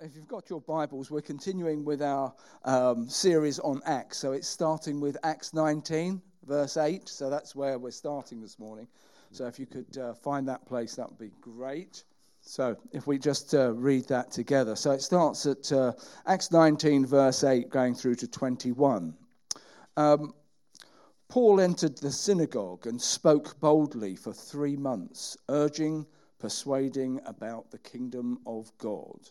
yes, if you've, got, if you've got your Bibles, we're continuing with our um, series on Acts. So, it's starting with Acts 19, verse 8. So, that's where we're starting this morning. So if you could uh, find that place, that would be great. So if we just uh, read that together. So it starts at uh, Acts 19, verse 8, going through to 21. Um, Paul entered the synagogue and spoke boldly for three months, urging, persuading about the kingdom of God.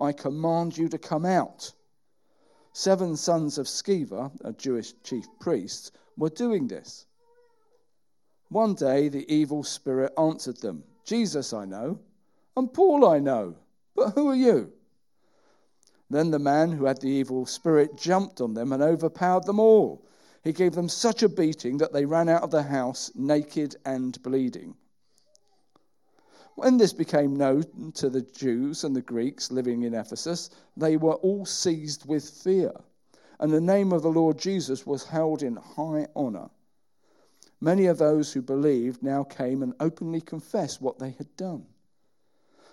I command you to come out. Seven sons of Sceva, a Jewish chief priest, were doing this. One day the evil spirit answered them Jesus I know, and Paul I know, but who are you? Then the man who had the evil spirit jumped on them and overpowered them all. He gave them such a beating that they ran out of the house naked and bleeding. When this became known to the Jews and the Greeks living in Ephesus, they were all seized with fear, and the name of the Lord Jesus was held in high honor. Many of those who believed now came and openly confessed what they had done.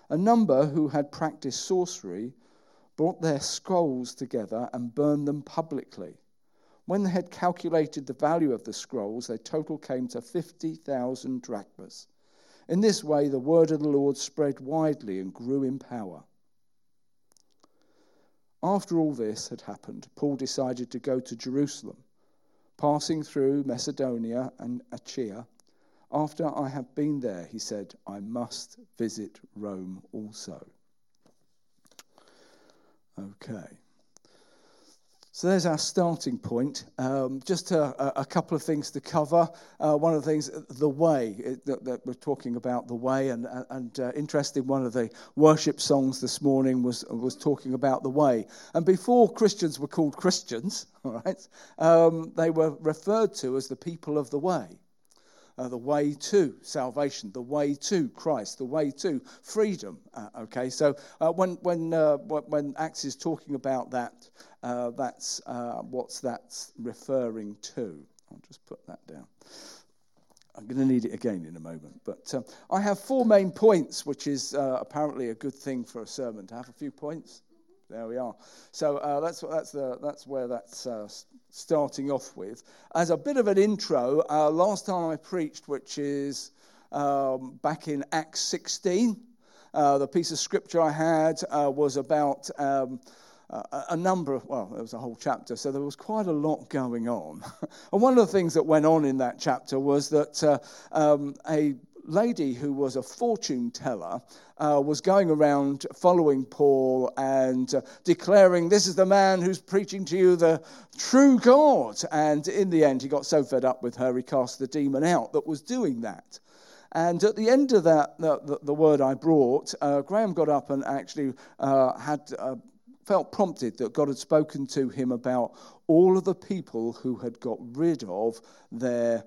A number who had practiced sorcery brought their scrolls together and burned them publicly. When they had calculated the value of the scrolls, their total came to 50,000 drachmas. In this way, the word of the Lord spread widely and grew in power. After all this had happened, Paul decided to go to Jerusalem, passing through Macedonia and Achaia. After I have been there, he said, I must visit Rome also. Okay. So there's our starting point. Um, just a, a, couple of things to cover. Uh, one of the things, the way that, that, we're talking about, the way, and, and uh, interesting. One of the worship songs this morning was was talking about the way. And before Christians were called Christians, all right, um, they were referred to as the people of the way uh, the way to salvation, the way to Christ, the way to freedom. Uh, okay, so uh, when when uh, when Acts is talking about that, uh, that's uh, what's that referring to. I'll just put that down. I'm going to need it again in a moment. But um, I have four main points, which is apparently a good thing for a sermon to have a few points. There we are. So uh, that's that's the that's where that's uh, starting off with. As a bit of an intro, uh, last time I preached, which is um, back in Acts 16, uh, the piece of scripture I had uh, was about. Um, a number of, well, there was a whole chapter, so there was quite a lot going on. and one of the things that went on in that chapter was that uh, um, a lady who was a fortune teller uh, was going around following Paul and uh, declaring, This is the man who's preaching to you the true God. And in the end, he got so fed up with her, he cast the demon out that was doing that. And at the end of that, the, the, word I brought, uh, Graham got up and actually uh, had uh, felt prompted that God had spoken to him about all of the people who had got rid of their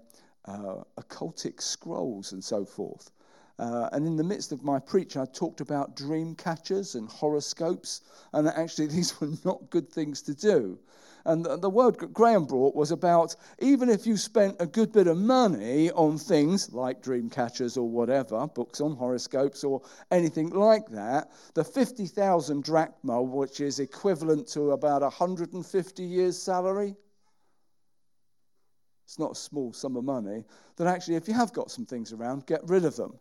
uh, occultic scrolls and so forth. Uh, and in the midst of my preach, I talked about dream catchers and horoscopes, and actually, these were not good things to do. And the, the word Graham brought was about even if you spent a good bit of money on things like dream catchers or whatever, books on horoscopes or anything like that, the 50,000 drachma, which is equivalent to about 150 years' salary, it's not a small sum of money, that actually, if you have got some things around, get rid of them.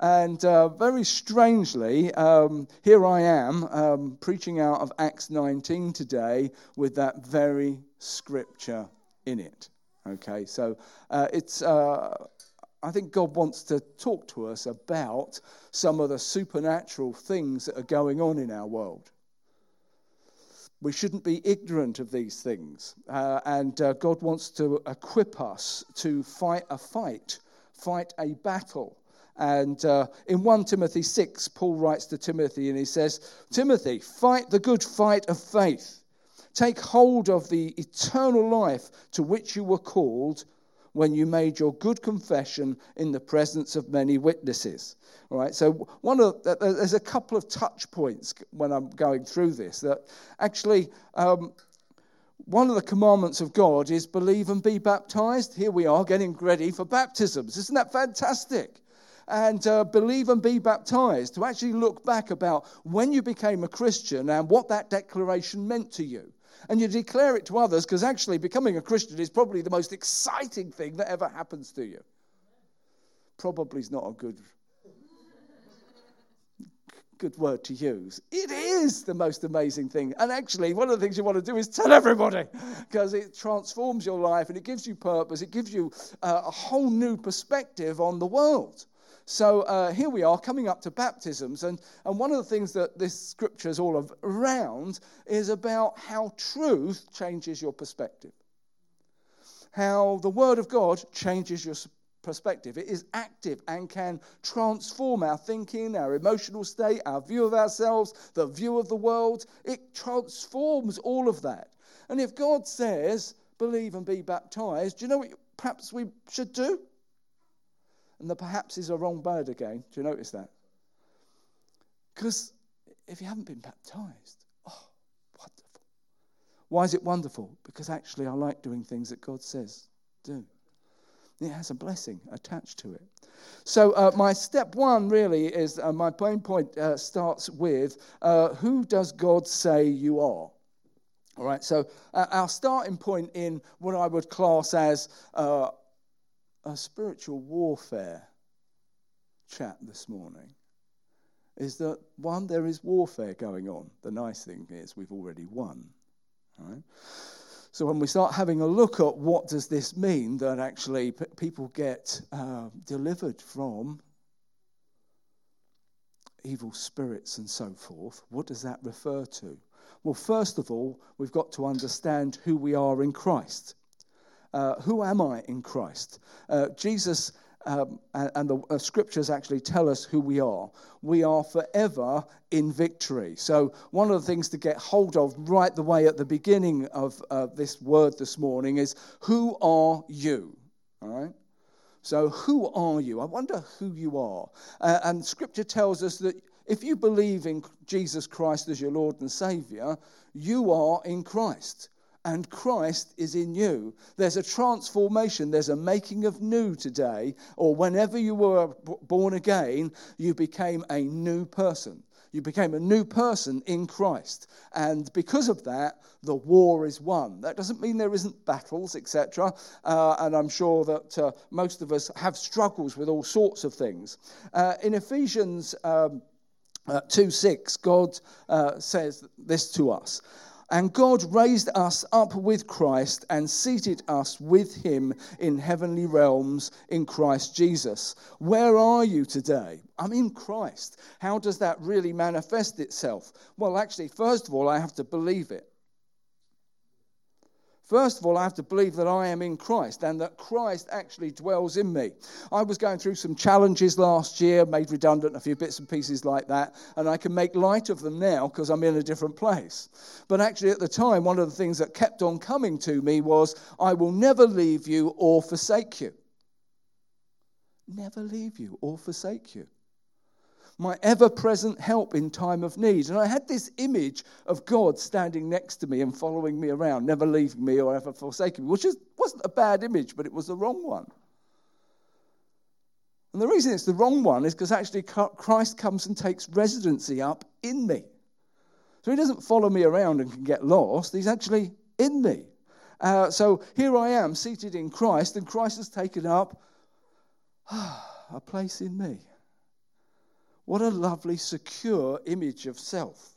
And uh, very strangely, um, here I am um, preaching out of Acts 19 today with that very scripture in it. Okay, so uh, it's. Uh, I think God wants to talk to us about some of the supernatural things that are going on in our world. We shouldn't be ignorant of these things. Uh, and uh, God wants to equip us to fight a fight, fight a battle. And uh, in 1 Timothy 6, Paul writes to Timothy and he says, Timothy, fight the good fight of faith. Take hold of the eternal life to which you were called when you made your good confession in the presence of many witnesses. All right, so one of there's a couple of touch points when I'm going through this that actually um, one of the commandments of God is believe and be baptized. Here we are getting ready for baptisms. Isn't that fantastic? and uh, believe and be baptized, to actually look back about when you became a Christian and what that declaration meant to you. And you declare it to others because actually becoming a Christian is probably the most exciting thing that ever happens to you. Probably is not a good good word to use. It is the most amazing thing. And actually, one of the things you want to do is tell everybody because it transforms your life and it gives you purpose. It gives you uh, a whole new perspective on the world. So uh, here we are coming up to baptisms, and, and one of the things that this scripture is all around is about how truth changes your perspective. How the Word of God changes your perspective. It is active and can transform our thinking, our emotional state, our view of ourselves, the view of the world. It transforms all of that. And if God says, believe and be baptized, do you know what perhaps we should do? And the perhaps is a wrong word again. Do you notice that? Because if you haven't been baptized, oh, wonderful. Why is it wonderful? Because actually, I like doing things that God says do. It has a blessing attached to it. So, uh, my step one really is uh, my main point uh, starts with uh, who does God say you are? All right, so uh, our starting point in what I would class as uh, a spiritual warfare chat this morning is that one, there is warfare going on. The nice thing is we've already won. Right? So when we start having a look at what does this mean, that actually p- people get uh, delivered from evil spirits and so forth, what does that refer to? Well, first of all, we've got to understand who we are in Christ. Uh, who am I in Christ? Uh, Jesus um, and, the uh, scriptures actually tell us who we are. We are forever in victory. So, one of the things to get hold of right the way at the beginning of uh, this word this morning is who are you? All right? So, who are you? I wonder who you are. Uh, and scripture tells us that if you believe in Jesus Christ as your Lord and Savior, you are in Christ and Christ is in you. There's a transformation, there's a making of new today, or whenever you were born again, you became a new person. You became a new person in Christ. And because of that, the war is won. That doesn't mean there isn't battles, etc. Uh, and I'm sure that uh, most of us have struggles with all sorts of things. Uh, in Ephesians um, uh, 2 6, God uh, says this to us. And God raised us up with Christ and seated us with him in heavenly realms in Christ Jesus. Where are you today? I'm in Christ. How does that really manifest itself? Well, actually, first of all, I have to believe it. First of all, I have to believe that I am in Christ and that Christ actually dwells in me. I was going through some challenges last year, made redundant, a few bits and pieces like that, and I can make light of them now because I'm in a different place. But actually, at the time, one of the things that kept on coming to me was, I will never leave you or forsake you. never leave you or forsake you. My ever present help in time of need. And I had this image of God standing next to me and following me around, never leaving me or ever forsaking me, which is, wasn't a bad image, but it was the wrong one. And the reason it's the wrong one is because actually Christ comes and takes residency up in me. So he doesn't follow me around and can get lost. He's actually in me. Uh, so here I am, seated in Christ, and Christ has taken up a place in me. What a lovely, secure image of self.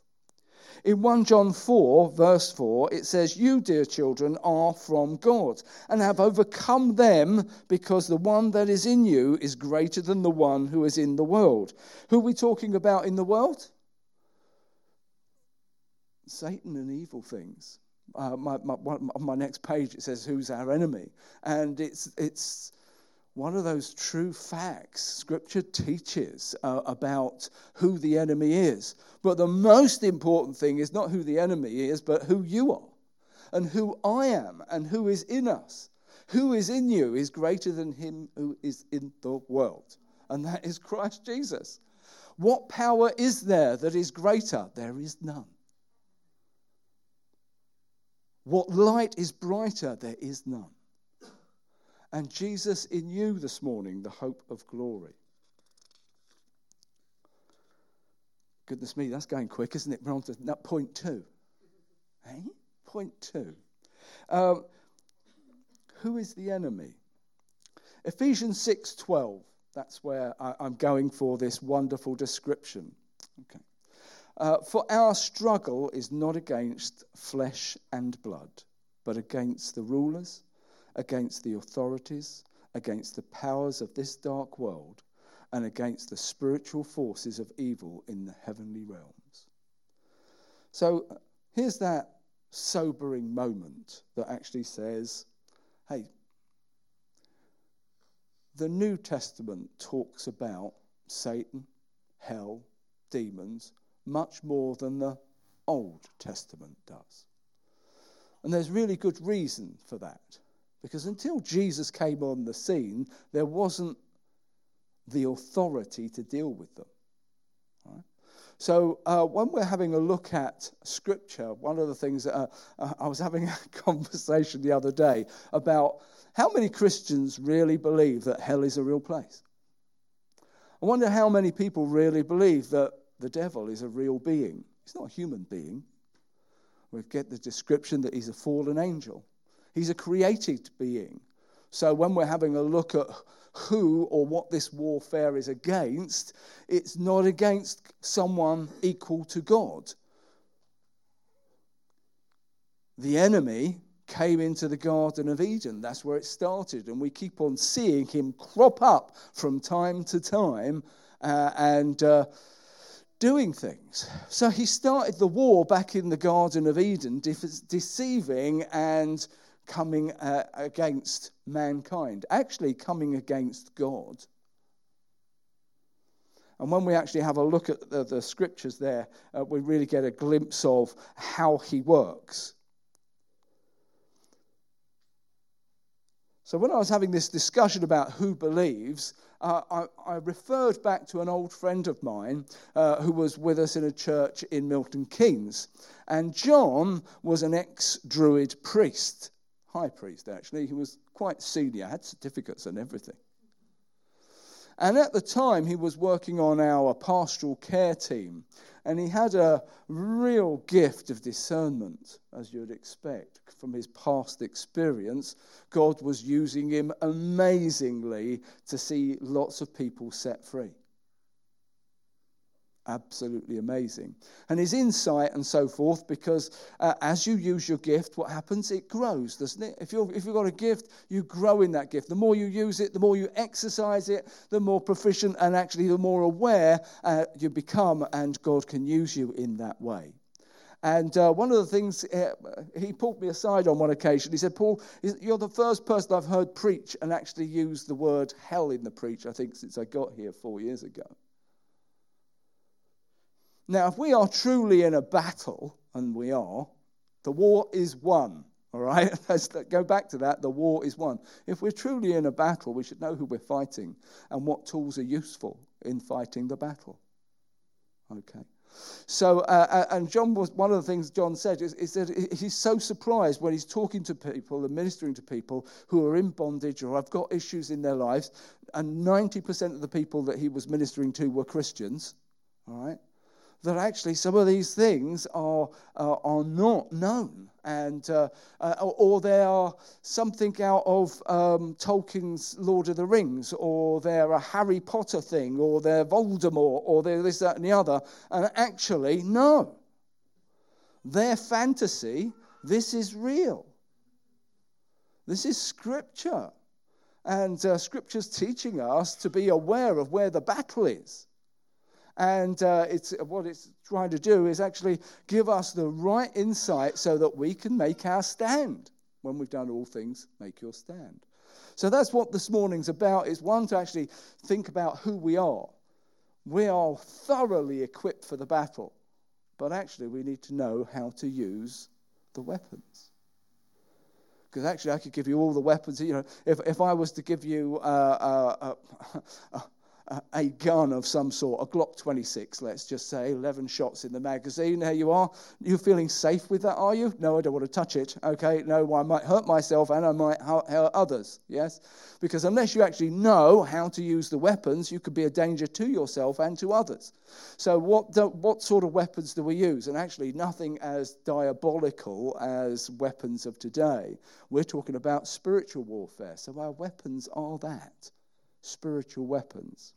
In 1 John 4, verse 4, it says, You, dear children, are from God and have overcome them because the one that is in you is greater than the one who is in the world. Who are we talking about in the world? Satan and evil things. Uh, my, my, on my next page, it says, Who's our enemy? And it's, it's one of those true facts Scripture teaches uh, about who the enemy is. But the most important thing is not who the enemy is, but who you are, and who I am, and who is in us. Who is in you is greater than him who is in the world, and that is Christ Jesus. What power is there that is greater? There is none. What light is brighter? There is none and Jesus in you this morning, the hope of glory. Goodness me, that's going quick, isn't it? We're on to point two. Hey? Point two. Um, who is the enemy? Ephesians 6:12. That's where I, am going for this wonderful description. Okay. Uh, for our struggle is not against flesh and blood, but against the rulers against the authorities, against the powers of this dark world, and against the spiritual forces of evil in the heavenly realms. So here's that sobering moment that actually says, hey, the New Testament talks about Satan, hell, demons, much more than the Old Testament does. And there's really good reason for that. Because until Jesus came on the scene, there wasn't the authority to deal with them. So, uh, when we're having a look at Scripture, one of the things that uh, uh I was having a conversation the other day about how many Christians really believe that hell is a real place. I wonder how many people really believe that the devil is a real being. He's not a human being. We get the description that he's a fallen angel. He's a created being. So when we're having a look at who or what this warfare is against, it's not against someone equal to God. The enemy came into the Garden of Eden. That's where it started. And we keep on seeing him crop up from time to time uh, and uh, doing things. So he started the war back in the Garden of Eden, de- deceiving and coming uh, against mankind, actually coming against God. And when we actually have a look at the, the scriptures there, uh, we really get a glimpse of how he works. So, when I was having this discussion about who believes, uh, I, I, referred back to an old friend of mine uh, who was with us in a church in Milton Keynes. And John was an ex Druid priest high priest, actually. He was quite senior, had certificates and everything. And at the time, he was working on our pastoral care team, and he had a real gift of discernment, as you'd expect from his past experience. God was using him amazingly to see lots of people set free absolutely amazing. And his insight and so forth, because uh, as you use your gift, what happens? It grows, doesn't it? If, you're, if you've got a gift, you grow in that gift. The more you use it, the more you exercise it, the more proficient and actually the more aware uh, you become, and God can use you in that way. And uh, one of the things, uh, he pulled me aside on one occasion. He said, Paul, you're the first person I've heard preach and actually use the word hell in the preach, I think, since I got here four years ago. Now, if we are truly in a battle, and we are, the war is won. All right? Let's go back to that. The war is won. If we're truly in a battle, we should know who we're fighting and what tools are useful in fighting the battle. Okay. So, uh, uh, and John was one of the things John said is, is, that he's so surprised when he's talking to people and ministering to people who are in bondage or have got issues in their lives. And 90% of the people that he was ministering to were Christians. All right that actually some of these things are, uh, are not known. And, uh, uh, or they are something out of um, Tolkien's Lord of the Rings, or they're a Harry Potter thing, or they're Voldemort, or they're this, that, and the other. And actually, no. Their fantasy, this is real. This is scripture. And uh, scripture's teaching us to be aware of where the battle is. And uh, it's, what it's trying to do is actually give us the right insight so that we can make our stand. When we've done all things, make your stand. So that's what this morning's about, is one, to actually think about who we are. We are thoroughly equipped for the battle, but actually we need to know how to use the weapons because actually I could give you all the weapons. You know, if, if I was to give you uh, uh, uh, a gun of some sort, a Glock 26, let's just say, 11 shots in the magazine. There you are. You're feeling safe with that, are you? No, I don't want to touch it. Okay, no, I might hurt myself and I might hurt others. Yes? Because unless you actually know how to use the weapons, you could be a danger to yourself and to others. So, what, do, what sort of weapons do we use? And actually, nothing as diabolical as weapons of today. We're talking about spiritual warfare. So, our weapons are that spiritual weapons.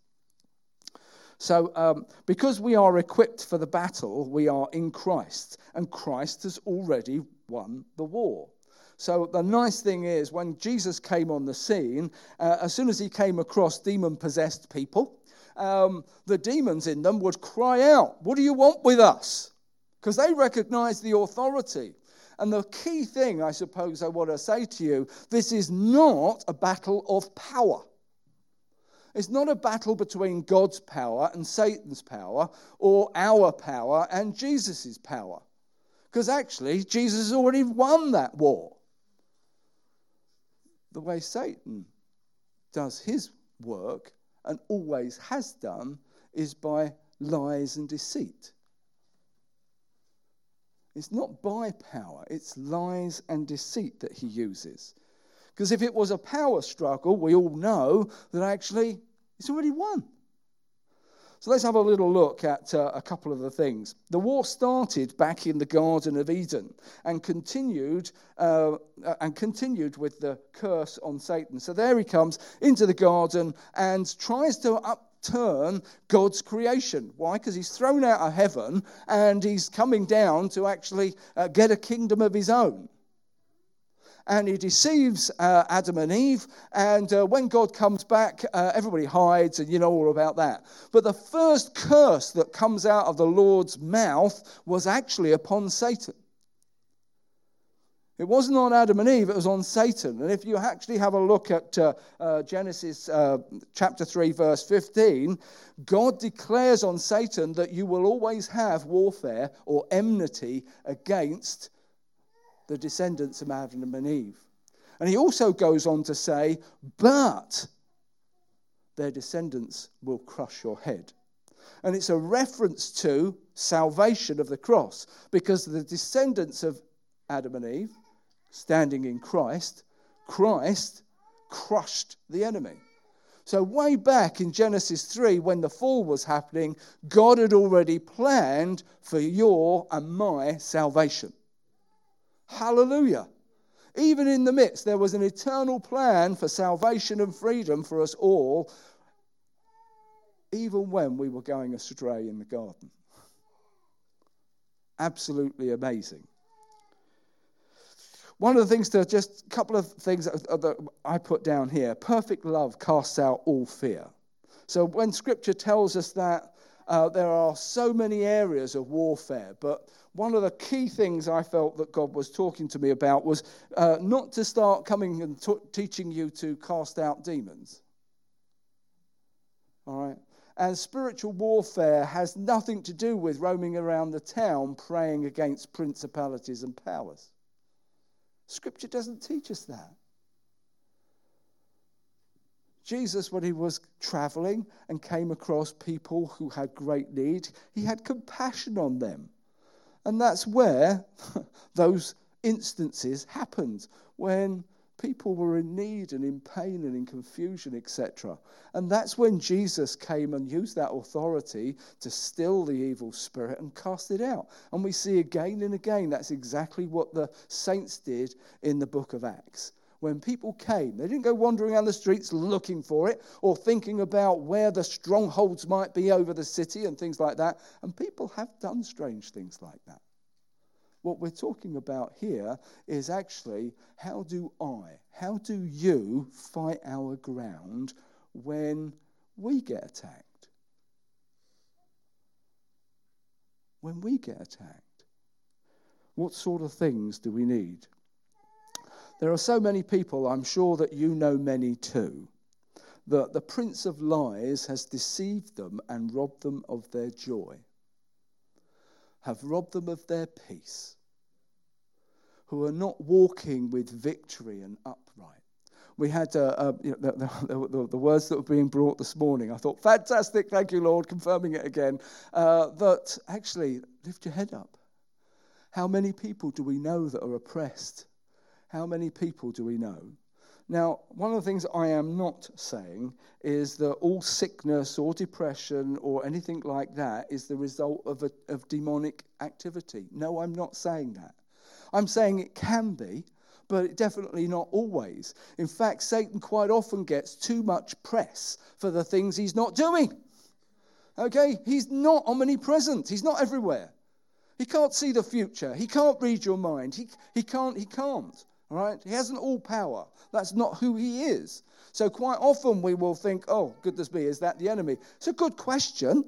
So, um, because we are equipped for the battle, we are in Christ, and Christ has already won the war. So, the nice thing is, when Jesus came on the scene, uh, as soon as he came across demon possessed people, um, the demons in them would cry out, What do you want with us? Because they recognize the authority. And the key thing, I suppose, I want to say to you this is not a battle of power. It's not a battle between God's power and Satan's power, or our power and Jesus' power. Because actually, Jesus has already won that war. The way Satan does his work, and always has done, is by lies and deceit. It's not by power, it's lies and deceit that he uses. Because if it was a power struggle, we all know that actually it's already won. So let's have a little look at uh, a couple of the things. The war started back in the Garden of Eden and continued uh, and continued with the curse on Satan. So there he comes into the garden and tries to upturn God's creation. Why? Because he's thrown out of heaven and he's coming down to actually uh, get a kingdom of his own and he deceives uh, Adam and Eve. And uh, when God comes back, uh, everybody hides, and you know all about that. But the first curse that comes out of the Lord's mouth was actually upon Satan. It wasn't on Adam and Eve, it was on Satan. And if you actually have a look at uh, uh, Genesis uh, chapter 3, verse 15, God declares on Satan that you will always have warfare or enmity against the descendants of Adam and Eve. And he also goes on to say, but their descendants will crush your head. And it's a reference to salvation of the cross because the descendants of Adam and Eve, standing in Christ, Christ crushed the enemy. So, way back in Genesis 3, when the fall was happening, God had already planned for your and my salvation. Hallelujah. Even in the midst, there was an eternal plan for salvation and freedom for us all, even when we were going astray in the garden. Absolutely amazing. One of the things to just a couple of things that I put down here perfect love casts out all fear. So when scripture tells us that, uh, there are so many areas of warfare, but one of the key things I felt that God was talking to me about was uh, not to start coming and t- teaching you to cast out demons. All right? And spiritual warfare has nothing to do with roaming around the town praying against principalities and powers. Scripture doesn't teach us that. Jesus, when he was traveling and came across people who had great need, he had compassion on them. And that's where those instances happened when people were in need and in pain and in confusion, etc. And that's when Jesus came and used that authority to still the evil spirit and cast it out. And we see again and again that's exactly what the saints did in the book of Acts when people came. They didn't go wandering around the streets looking for it or thinking about where the strongholds might be over the city and things like that. And people have done strange things like that. What we're talking about here is actually how do I, how do you fight our ground when we get attacked? When we get attacked. What sort of things do we need? There are so many people, I'm sure that you know many too, that the Prince of Lies has deceived them and robbed them of their joy, have robbed them of their peace, who are not walking with victory and upright. We had uh, uh, you know, the, the, the, words that were being brought this morning. I thought, fantastic, thank you, Lord, confirming it again. Uh, that actually, lift your head up. How many people do we know that are oppressed? How many people do we know? Now, one of the things I am not saying is that all sickness or depression or anything like that is the result of, a, of demonic activity. No, I'm not saying that. I'm saying it can be, but definitely not always. In fact, Satan quite often gets too much press for the things he's not doing. Okay? He's not omnipresent, he's not everywhere. He can't see the future, he can't read your mind, he, he can't, he can't. All right? He hasn't all power. That's not who he is. So quite often we will think, oh, goodness me, is that the enemy? It's a good question,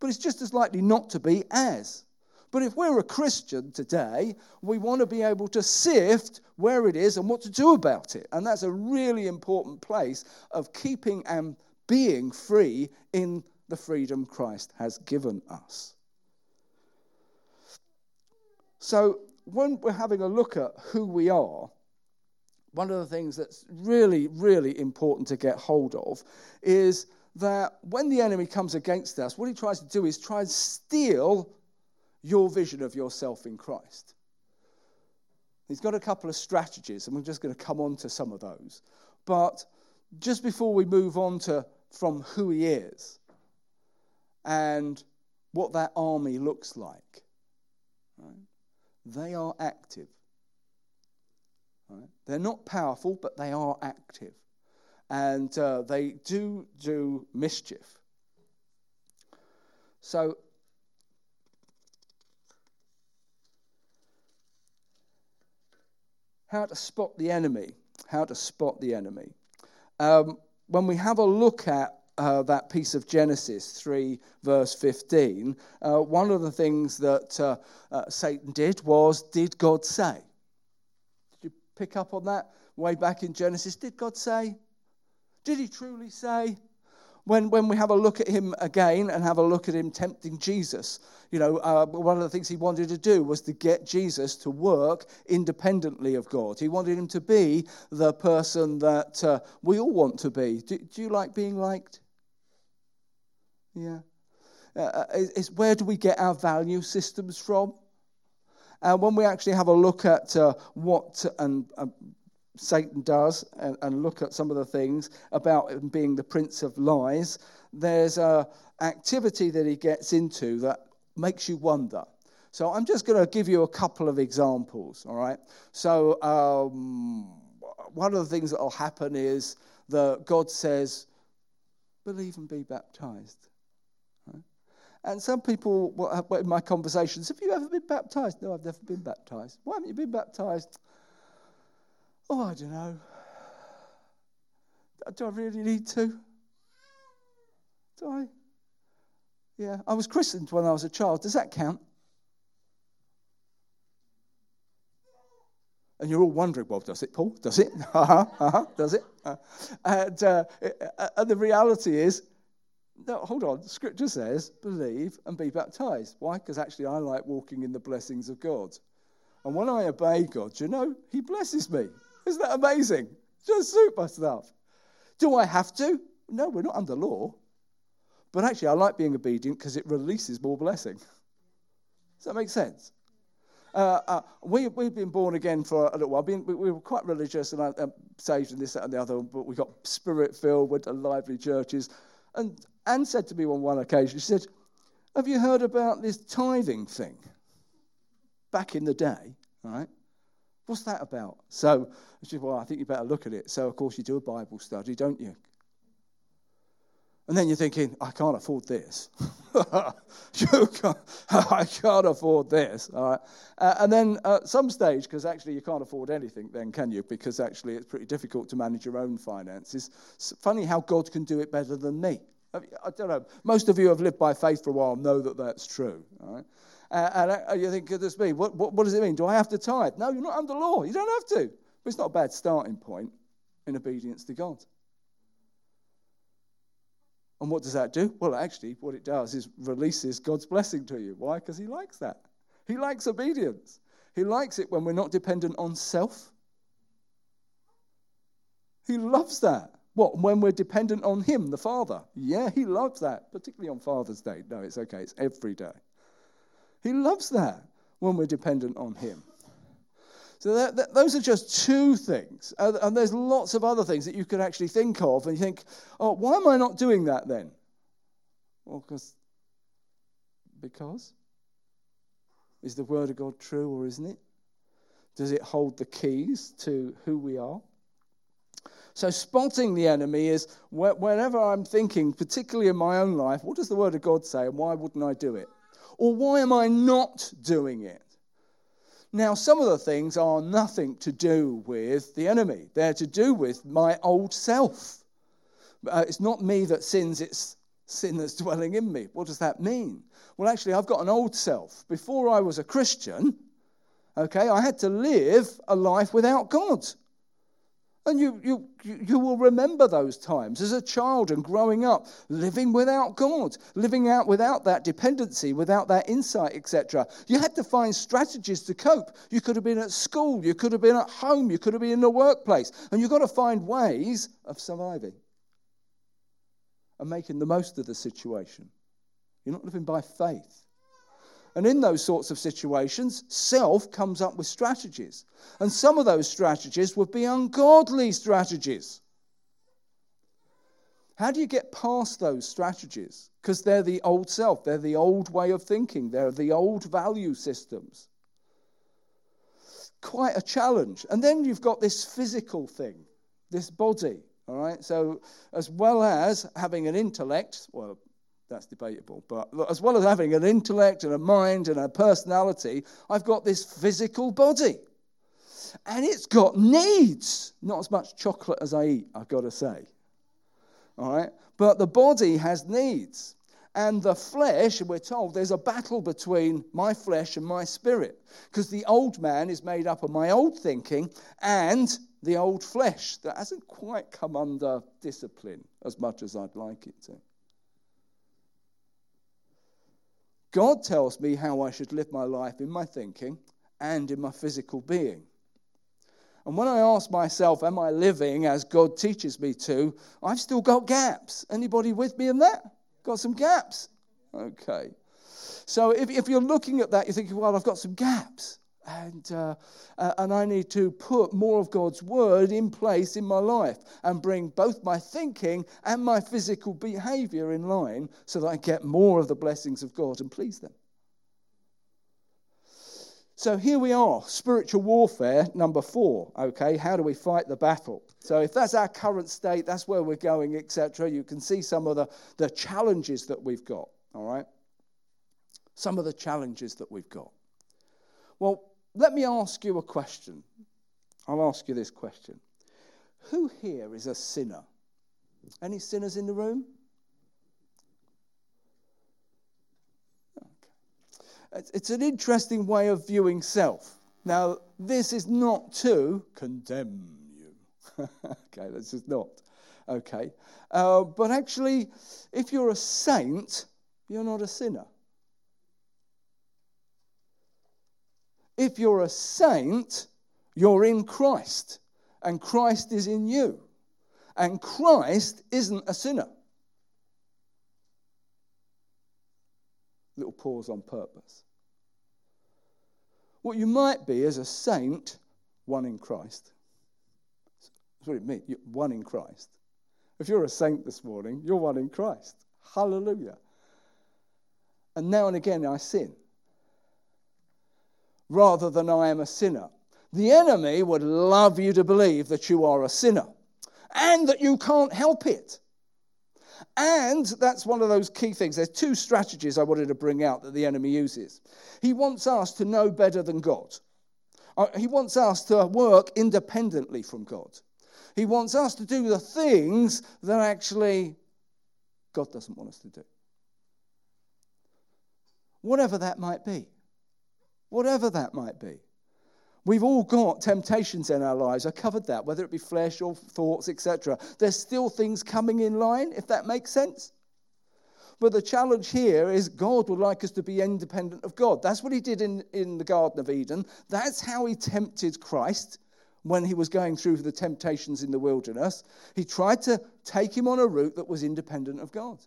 but it's just as likely not to be as. But if we're a Christian today, we want to be able to sift where it is and what to do about it. And that's a really important place of keeping and being free in the freedom Christ has given us. So when we're having a look at who we are, one of the things that's really, really important to get hold of is that when the enemy comes against us, what he tries to do is try and steal your vision of yourself in Christ. He's got a couple of strategies, and we're just going to come on to some of those. But just before we move on to from who he is and what that army looks like? They are active. Right? They're not powerful, but they are active. And uh, they do do mischief. So, how to spot the enemy? How to spot the enemy? Um, when we have a look at uh, that piece of Genesis 3, verse 15, uh, one of the things that uh, uh, Satan did was, Did God say? Did you pick up on that way back in Genesis? Did God say? Did he truly say? When, when we have a look at him again and have a look at him tempting Jesus, you know, uh, one of the things he wanted to do was to get Jesus to work independently of God. He wanted him to be the person that uh, we all want to be. Do, do, you like being liked? Yeah. Uh, uh it's where do we get our value systems from? And when we actually have a look at uh, what and uh, Satan does and, and, look at some of the things about him being the prince of lies, there's a activity that he gets into that makes you wonder. So I'm just going to give you a couple of examples, all right? So um, one of the things that will happen is that God says, believe and be baptized. And some people, in my conversations, have you ever been baptized? No, I've never been baptized. Why haven't you been baptized? Oh, I don't know. Do I really need to? Do I? Yeah, I was christened when I was a child. Does that count? And you're all wondering, well, does it, Paul? Does it? Uh-huh, uh-huh, does it? Uh, and, uh, uh, and the reality is, no, hold on. Scripture says, believe and be baptized. Why? Because actually, I like walking in the blessings of God. And when I obey God, you know, He blesses me. Isn't that amazing? Just super stuff. Do I have to? No, we're not under law. But actually, I like being obedient because it releases more blessing. Does that make sense? Uh, uh, we, we've been born again for a little while. We, we, were quite religious and uh, saved and this, that, and the other, but we got spirit filled, went to lively churches. And Anne said to me on one occasion, she said, Have you heard about this tithing thing? Back in the day, right? What's that about? So she said, Well, I think you better look at it. So, of course, you do a Bible study, don't you? And then you're thinking, I can't afford this. I can't afford this. All right. Uh, and then at some stage, because actually you can't afford anything, then can you? Because actually it's pretty difficult to manage your own finances. It's funny how God can do it better than me. I don't know. Most of you have lived by faith for a while know that that's true. All right. Uh, and you think, this be? What, what, what does it mean? Do I have to tithe? No, you're not under law. You don't have to. But it's not a bad starting point in obedience to God. And what does that do? Well, actually, what it does is releases God's blessing to you. Why? Because He likes that. He likes obedience. He likes it when we're not dependent on self. He loves that. What? When we're dependent on Him, the Father. Yeah, He loves that, particularly on Father's Day. No, it's okay, it's every day. He loves that when we're dependent on Him. So that, that, those are just two things. Uh, and there's lots of other things that you could actually think of. And you think, oh, why am I not doing that then? Well, because. Because? Is the Word of God true or isn't it? Does it hold the keys to who we are? So, spotting the enemy is whenever I'm thinking, particularly in my own life, what does the Word of God say and why wouldn't I do it? Or why am I not doing it? Now, some of the things are nothing to do with the enemy, they're to do with my old self. Uh, it's not me that sins, it's sin that's dwelling in me. What does that mean? Well, actually, I've got an old self. Before I was a Christian, okay, I had to live a life without God. And you, you, you will remember those times as a child and growing up, living without God, living out without that dependency, without that insight, etc. You had to find strategies to cope. You could have been at school, you could have been at home, you could have been in the workplace, and you've got to find ways of surviving and making the most of the situation. You're not living by faith. And in those sorts of situations, self comes up with strategies. And some of those strategies would be ungodly strategies. How do you get past those strategies? Because they're the old self, they're the old way of thinking, they're the old value systems. Quite a challenge. And then you've got this physical thing, this body. All right, so as well as having an intellect, well, that's debatable. But as well as having an intellect and a mind and a personality, I've got this physical body. And it's got needs. Not as much chocolate as I eat, I've got to say. All right? But the body has needs. And the flesh, we're told there's a battle between my flesh and my spirit. Because the old man is made up of my old thinking and the old flesh that hasn't quite come under discipline as much as I'd like it to. God tells me how I should live my life in my thinking and in my physical being. And when I ask myself, am I living as God teaches me to, I've still got gaps. Anybody with me in that? Got some gaps? Okay. So if, if you're looking at that, you're thinking, well, I've got some gaps and, uh, uh, and I need to put more of God's word in place in my life and bring both my thinking and my physical behavior in line so that I get more of the blessings of God and please them. So here we are, spiritual warfare number four. Okay, how do we fight the battle? So if that's our current state, that's where we're going, etc. You can see some of the, the challenges that we've got. All right, some of the challenges that we've got. Well, let me ask you a question. I'll ask you this question Who here is a sinner? Any sinners in the room? Okay. It's an interesting way of viewing self. Now, this is not to condemn you. okay, this is not. Okay. Uh, but actually, if you're a saint, you're not a sinner. If you're a saint, you're in Christ, and Christ is in you. And Christ isn't a sinner. Little pause on purpose. What you might be as a saint, one in Christ. It means, one in Christ. If you're a saint this morning, you're one in Christ. Hallelujah. And now and again I sin rather than I am a sinner. The enemy would love you to believe that you are a sinner and that you can't help it. And that's one of those key things. There's two strategies I wanted to bring out that the enemy uses. He wants us to know better than God, uh, he wants us to work independently from God. He wants us to do the things that actually God doesn't want us to do. Whatever that might be. Whatever that might be. We've all got temptations in our lives. I covered that, whether it be flesh or thoughts, etc. There's still things coming in line, if that makes sense. But the challenge here is God would like us to be independent of God. That's what he did in, in the Garden of Eden. That's how he tempted Christ when he was going through the temptations in the wilderness. He tried to take him on a route that was independent of God.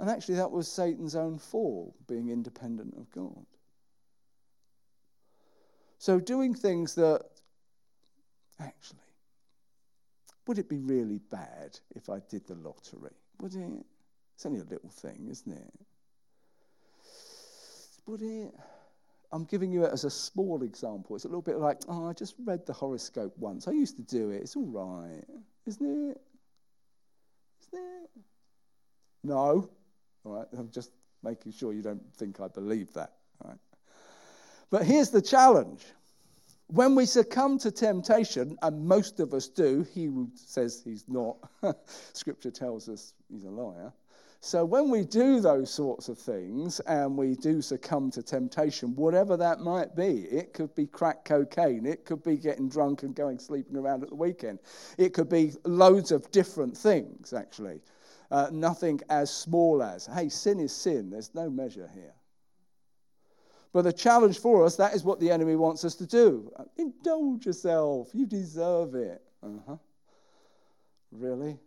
And actually, that was Satan's own fall, being independent of God. So, doing things that actually, would it be really bad if I did the lottery? Would it? It's only a little thing, isn't it? Would it? I'm giving you it as a small example. It's a little bit like, oh, I just read the horoscope once. I used to do it. It's all right, isn't it? Isn't it? No. All right. I'm just making sure you don't think I believe that. All right. But here's the challenge. When we succumb to temptation, and most of us do, he says he's not. Scripture tells us he's a liar. So when we do those sorts of things and we do succumb to temptation, whatever that might be, it could be crack cocaine, it could be getting drunk and going sleeping around at the weekend, it could be loads of different things, actually. Uh, nothing as small as, hey, sin is sin, there's no measure here. But the challenge for us, that is what the enemy wants us to do. Indulge yourself, you deserve it. Uh huh. Really?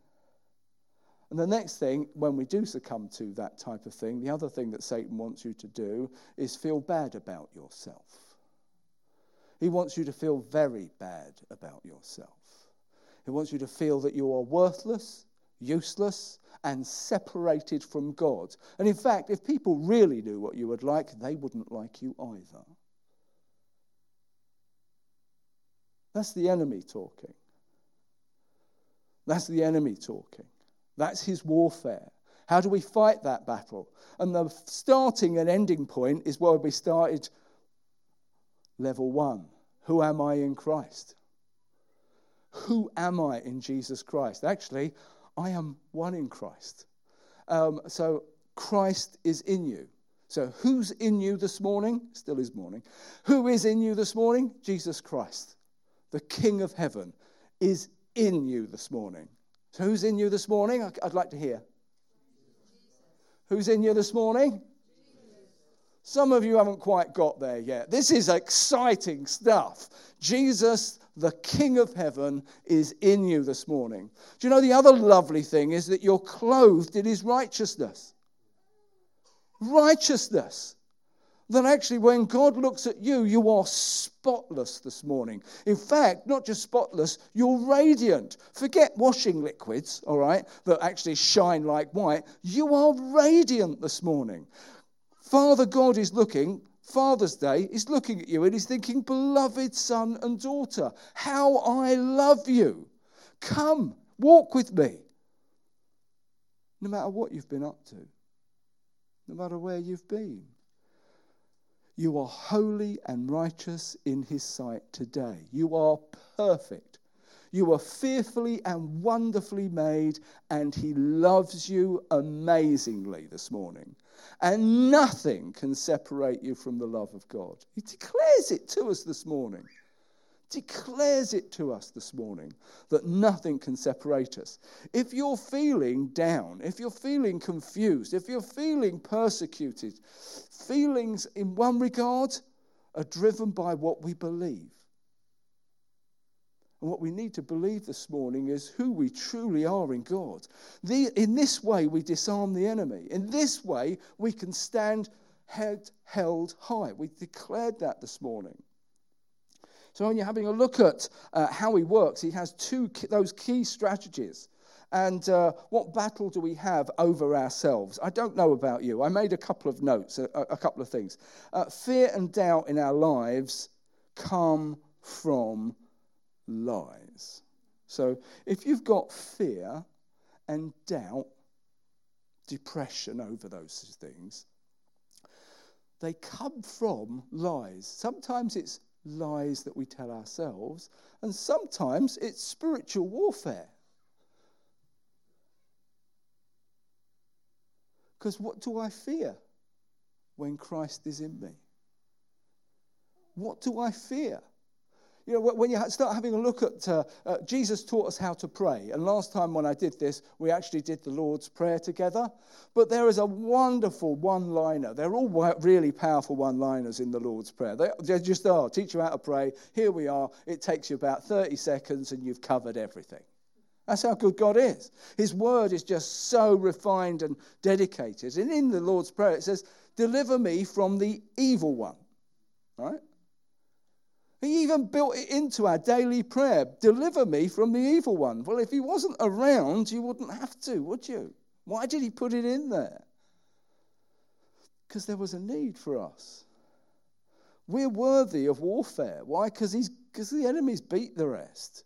And the next thing, when we do succumb to that type of thing, the other thing that Satan wants you to do is feel bad about yourself. He wants you to feel very bad about yourself. He wants you to feel that you are worthless, useless, and separated from God. And in fact, if people really knew what you would like, they wouldn't like you either. That's the enemy talking. That's the enemy talking. That's his warfare. How do we fight that battle? And the starting and ending point is where we started level one. Who am I in Christ? Who am I in Jesus Christ? Actually, I am one in Christ. Um, so Christ is in you. So who's in you this morning? Still is morning. Who is in you this morning? Jesus Christ, the King of heaven, is in you this morning. So, who's in you this morning? I'd like to hear. Who's in you this morning? Some of you haven't quite got there yet. This is exciting stuff. Jesus, the King of heaven, is in you this morning. Do you know the other lovely thing is that you're clothed in his righteousness? Righteousness that actually when God looks at you, you are spotless this morning. In fact, not just spotless, you're radiant. Forget washing liquids, all right, that actually shine like white. You are radiant this morning. Father God is looking, Father's Day is looking at you and he's thinking, Beloved son and daughter, how I love you. Come, walk with me. No matter what you've been up to, no matter where you've been. You are holy and righteous in his sight today. You are perfect. You are fearfully and wonderfully made, and he loves you amazingly this morning. And nothing can separate you from the love of God. He declares it to us this morning. declares it to us this morning that nothing can separate us. If you're feeling down, if you're feeling confused, if you're feeling persecuted, feelings in one regard are driven by what we believe. What we need to believe this morning is who we truly are in God. The, in this way, we disarm the enemy. In this way, we can stand head held high. We declared that this morning. So when you're having a look at uh, how he works, he has two those key strategies. And uh, what battle do we have over ourselves? I don't know about you. I made a couple of notes, a, a couple of things. Uh, fear and doubt in our lives come from lies. So if you've got fear and doubt, depression over those things, they come from lies. Sometimes it's lies that we tell ourselves, and sometimes it's spiritual warfare. Because what do I fear when Christ is in me? What do I fear? You know, when you start having a look at, uh, uh, Jesus taught us how to pray. And last time when I did this, we actually did the Lord's Prayer together. But there is a wonderful one liner. They're all really powerful one liners in the Lord's Prayer. They, just are. Teach you how to pray. Here we are. It takes you about 30 seconds and you've covered everything. That's how good God is. His word is just so refined and dedicated. And in the Lord's Prayer, it says, Deliver me from the evil one. Right? He even built it into our daily prayer deliver me from the evil one. Well, if he wasn't around, you wouldn't have to, would you? Why did he put it in there? Because there was a need for us. We're worthy of warfare. Why? Because the enemies beat the rest.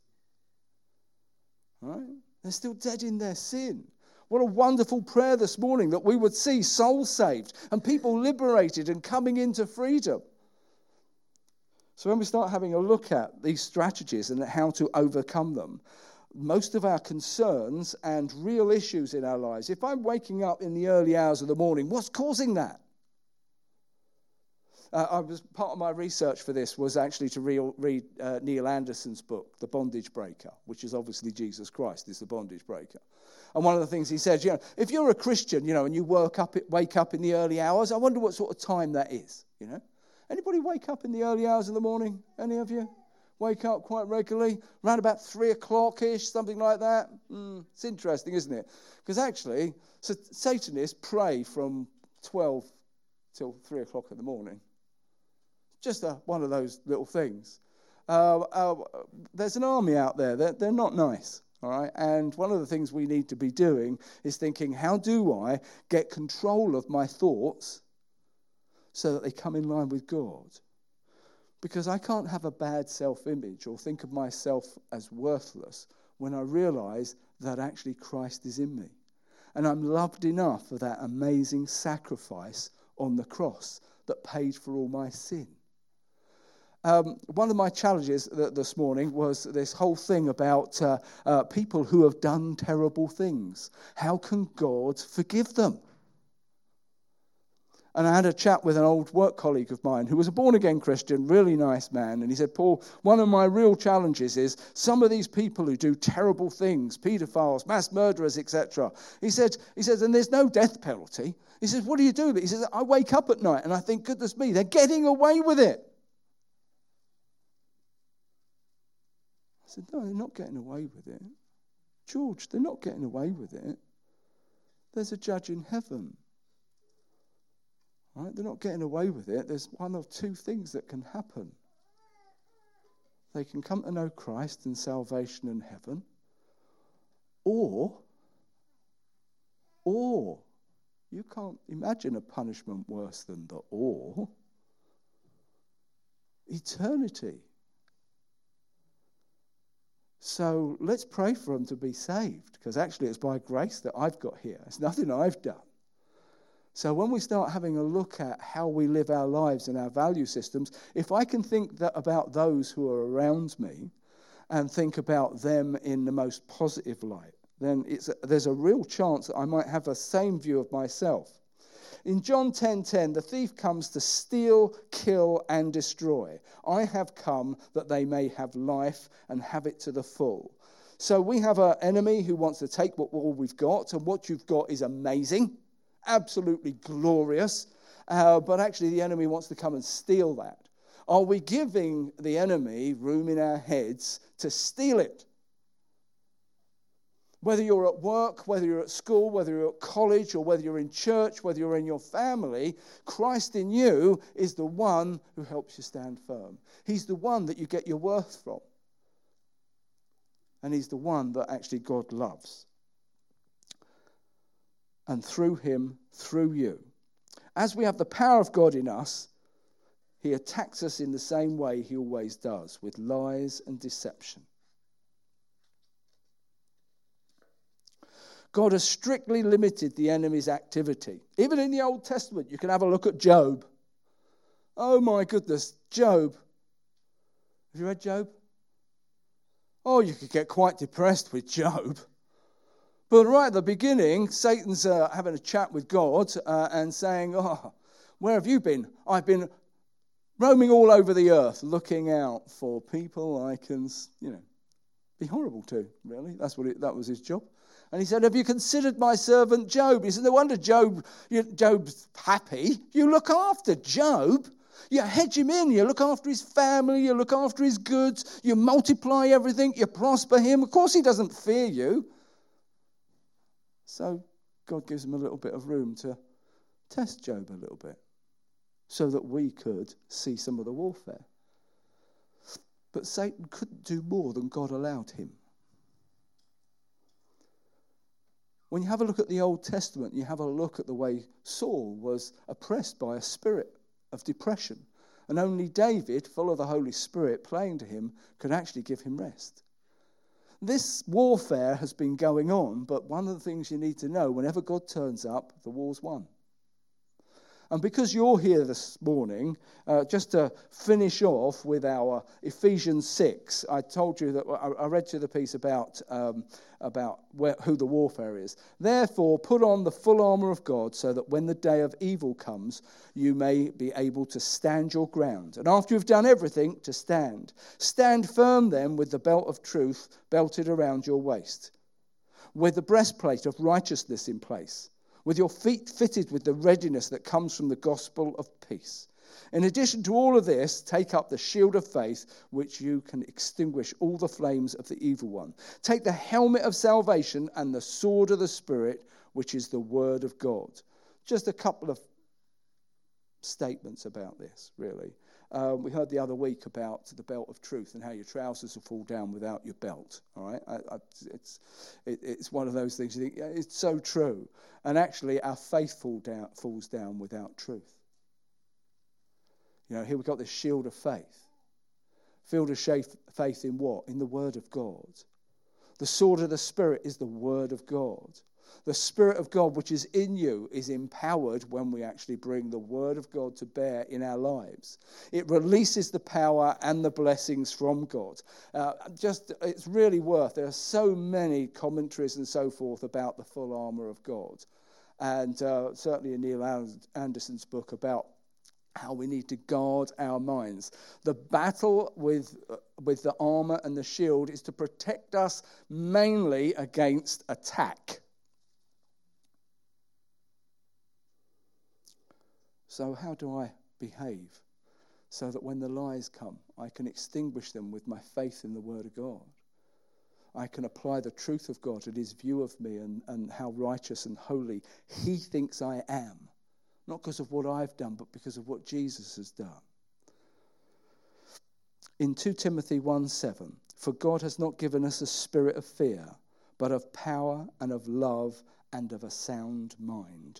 Right? They're still dead in their sin. What a wonderful prayer this morning that we would see souls saved and people liberated and coming into freedom. So, when we start having a look at these strategies and how to overcome them, most of our concerns and real issues in our lives, if I'm waking up in the early hours of the morning, what's causing that? Uh, I was part of my research for this was actually to re- read uh, Neil Anderson's book, The Bondage Breaker, which is obviously Jesus Christ is the bondage breaker. And one of the things he says, you know, if you're a Christian, you know, and you work up, wake up in the early hours, I wonder what sort of time that is, you know. Anybody wake up in the early hours of the morning? Any of you? Wake up quite regularly? Around about three o'clock ish, something like that? Mm, it's interesting, isn't it? Because actually, so Satanists pray from 12 till three o'clock in the morning. Just a, one of those little things. Uh, uh, there's an army out there, they're, they're not nice. All right, and one of the things we need to be doing is thinking, how do I get control of my thoughts so that they come in line with God. Because I can't have a bad self image or think of myself as worthless when I realize that actually Christ is in me. And I'm loved enough for that amazing sacrifice on the cross that paid for all my sin. Um, one of my challenges this morning was this whole thing about uh, uh, people who have done terrible things. How can God forgive them? And I had a chat with an old work colleague of mine who was a born again Christian, really nice man. And he said, Paul, one of my real challenges is some of these people who do terrible things, paedophiles, mass murderers, etc. He said, he says, and there's no death penalty. He says, what do you do? He says, I wake up at night and I think, goodness me, they're getting away with it. I said, no, they're not getting away with it. George, they're not getting away with it. There's a judge in heaven. Right? They're not getting away with it. There's one of two things that can happen. They can come to know Christ and salvation in heaven, or, or, you can't imagine a punishment worse than the or, eternity. So let's pray for them to be saved, because actually it's by grace that I've got here. It's nothing I've done. So when we start having a look at how we live our lives and our value systems, if I can think that about those who are around me and think about them in the most positive light, then there's a real chance that I might have the same view of myself. in John 10:10, 10, 10, the thief comes to steal, kill, and destroy. I have come that they may have life and have it to the full. So we have an enemy who wants to take what all we've got, and what you've got is amazing, absolutely glorious. Uh, but actually, the enemy wants to come and steal that. Are we giving the enemy room in our heads to steal it? Whether you're at work, whether you're at school, whether you're at college, or whether you're in church, whether you're in your family, Christ in you is the one who helps you stand firm. He's the one that you get your worth from and he's the one that actually God loves. And through him, through you. As we have the power of God in us, he attacks us in the same way he always does, with lies and deception. God has strictly limited the enemy's activity. Even in the Old Testament, you can have a look at Job. Oh my goodness, Job. Have you read Job? Oh, you could get quite depressed with Job. But right at the beginning, Satan's uh, having a chat with God uh, and saying, Oh, where have you been? I've been roaming all over the earth looking out for people I can, you know, be horrible to, really. That's what it, that was his job. And he said, Have you considered my servant Job? He said, No wonder Job, Job's happy. You look after Job. You hedge him in. You look after his family. You look after his goods. You multiply everything. You prosper him. Of course, he doesn't fear you. So God gives him a little bit of room to test Job a little bit so that we could see some of the warfare. But Satan couldn't do more than God allowed him. When you have a look at the Old Testament, you have a look at the way Saul was oppressed by a spirit of depression. And only David, full of the Holy Spirit, playing to him, could actually give him rest. This warfare has been going on, but one of the things you need to know whenever God turns up, the war's won. And because you're here this morning, uh, just to finish off with our Ephesians 6, I told you that I, read you the piece about, um, about where, who the warfare is. Therefore, put on the full armour of God so that when the day of evil comes, you may be able to stand your ground. And after you've done everything, to stand. Stand firm then with the belt of truth belted around your waist, with the breastplate of righteousness in place with your feet fitted with the readiness that comes from the gospel of peace. In addition to all of this, take up the shield of faith, which you can extinguish all the flames of the evil one. Take the helmet of salvation and the sword of the Spirit, which is the word of God. Just a couple of statements about this, really. Um, we heard the other week about the belt of truth and how your trousers will fall down without your belt. All right, I, I, it's it, it's one of those things. You think it's so true, and actually, our faith fall down, falls down without truth. You know, here we've got this shield of faith. Field of faith in what? In the Word of God. The sword of the Spirit is the Word of God. The Spirit of God, which is in you, is empowered when we actually bring the Word of God to bear in our lives. It releases the power and the blessings from God. Uh, just, it's really worth. There are so many commentaries and so forth about the full armor of God, and uh, certainly in Neil Anderson's book about how we need to guard our minds. The battle with, uh, with the armor and the shield is to protect us mainly against attack. So, how do I behave so that when the lies come, I can extinguish them with my faith in the Word of God? I can apply the truth of God and His view of me and, and how righteous and holy He thinks I am. Not because of what I've done, but because of what Jesus has done. In 2 Timothy 1 7, for God has not given us a spirit of fear, but of power and of love and of a sound mind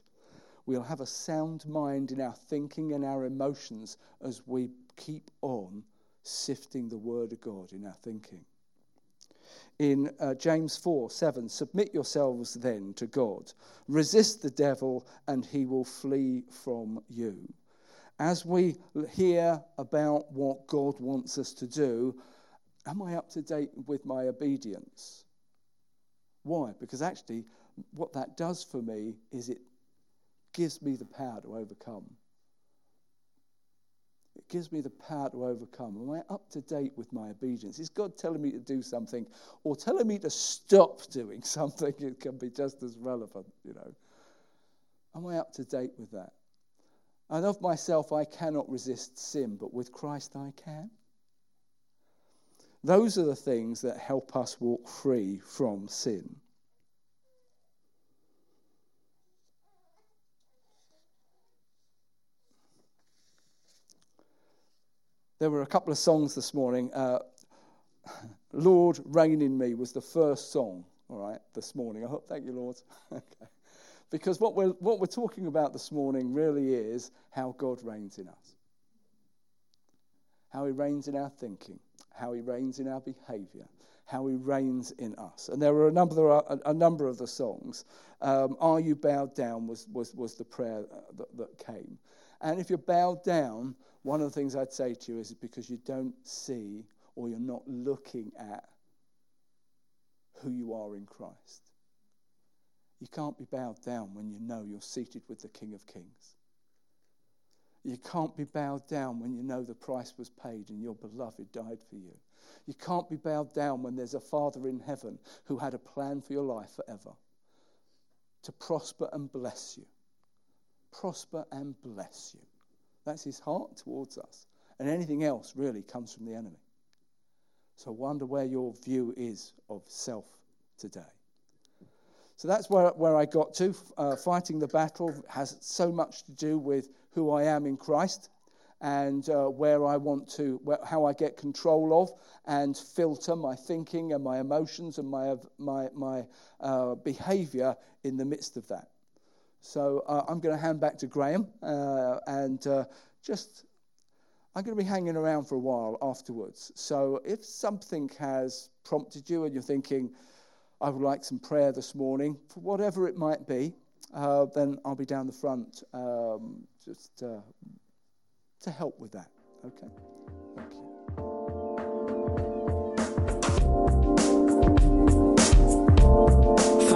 we'll have a sound mind in our thinking and our emotions as we keep on sifting the Word of God in our thinking. In uh, James 4 7, submit yourselves then to God. Resist the devil, and he will flee from you. As we hear about what God wants us to do, am I up to date with my obedience? Why? Because actually, what that does for me is it gives me the power to overcome. It gives me the power to overcome. Am I up to date with my obedience? Is God telling me to do something or telling me to stop doing something? It can be just as relevant, you know. Am I up to date with that? And of myself, I cannot resist sin, but with Christ, I can. Those are the things that help us walk free from sin. There were a couple of songs this morning. Uh, Lord, reign in me was the first song, all right, this morning. I hope, thank you, Lord. okay. Because what we're, what we're talking about this morning really is how God reigns in us, how He reigns in our thinking, how He reigns in our behavior, how He reigns in us. And there were a number, a, a number of the songs. Um, Are You Bowed Down was, was, was the prayer that, that came. And if you're bowed down, one of the things I'd say to you is because you don't see or you're not looking at who you are in Christ. You can't be bowed down when you know you're seated with the King of Kings. You can't be bowed down when you know the price was paid and your beloved died for you. You can't be bowed down when there's a Father in heaven who had a plan for your life forever to prosper and bless you. Prosper and bless you. That's his heart towards us. And anything else really comes from the enemy. So I wonder where your view is of self today. So that's where, where I got to. Uh, fighting the battle has so much to do with who I am in Christ and uh, where I want to, where, how I get control of and filter my thinking and my emotions and my, my, my uh, behavior in the midst of that. So uh, I'm going to hand back to Graham uh, and uh, just, I'm going to be hanging around for a while afterwards. So if something has prompted you and you're thinking, I would like some prayer this morning, for whatever it might be, uh, then I'll be down the front um, just uh, to help with that. Okay? Thank you.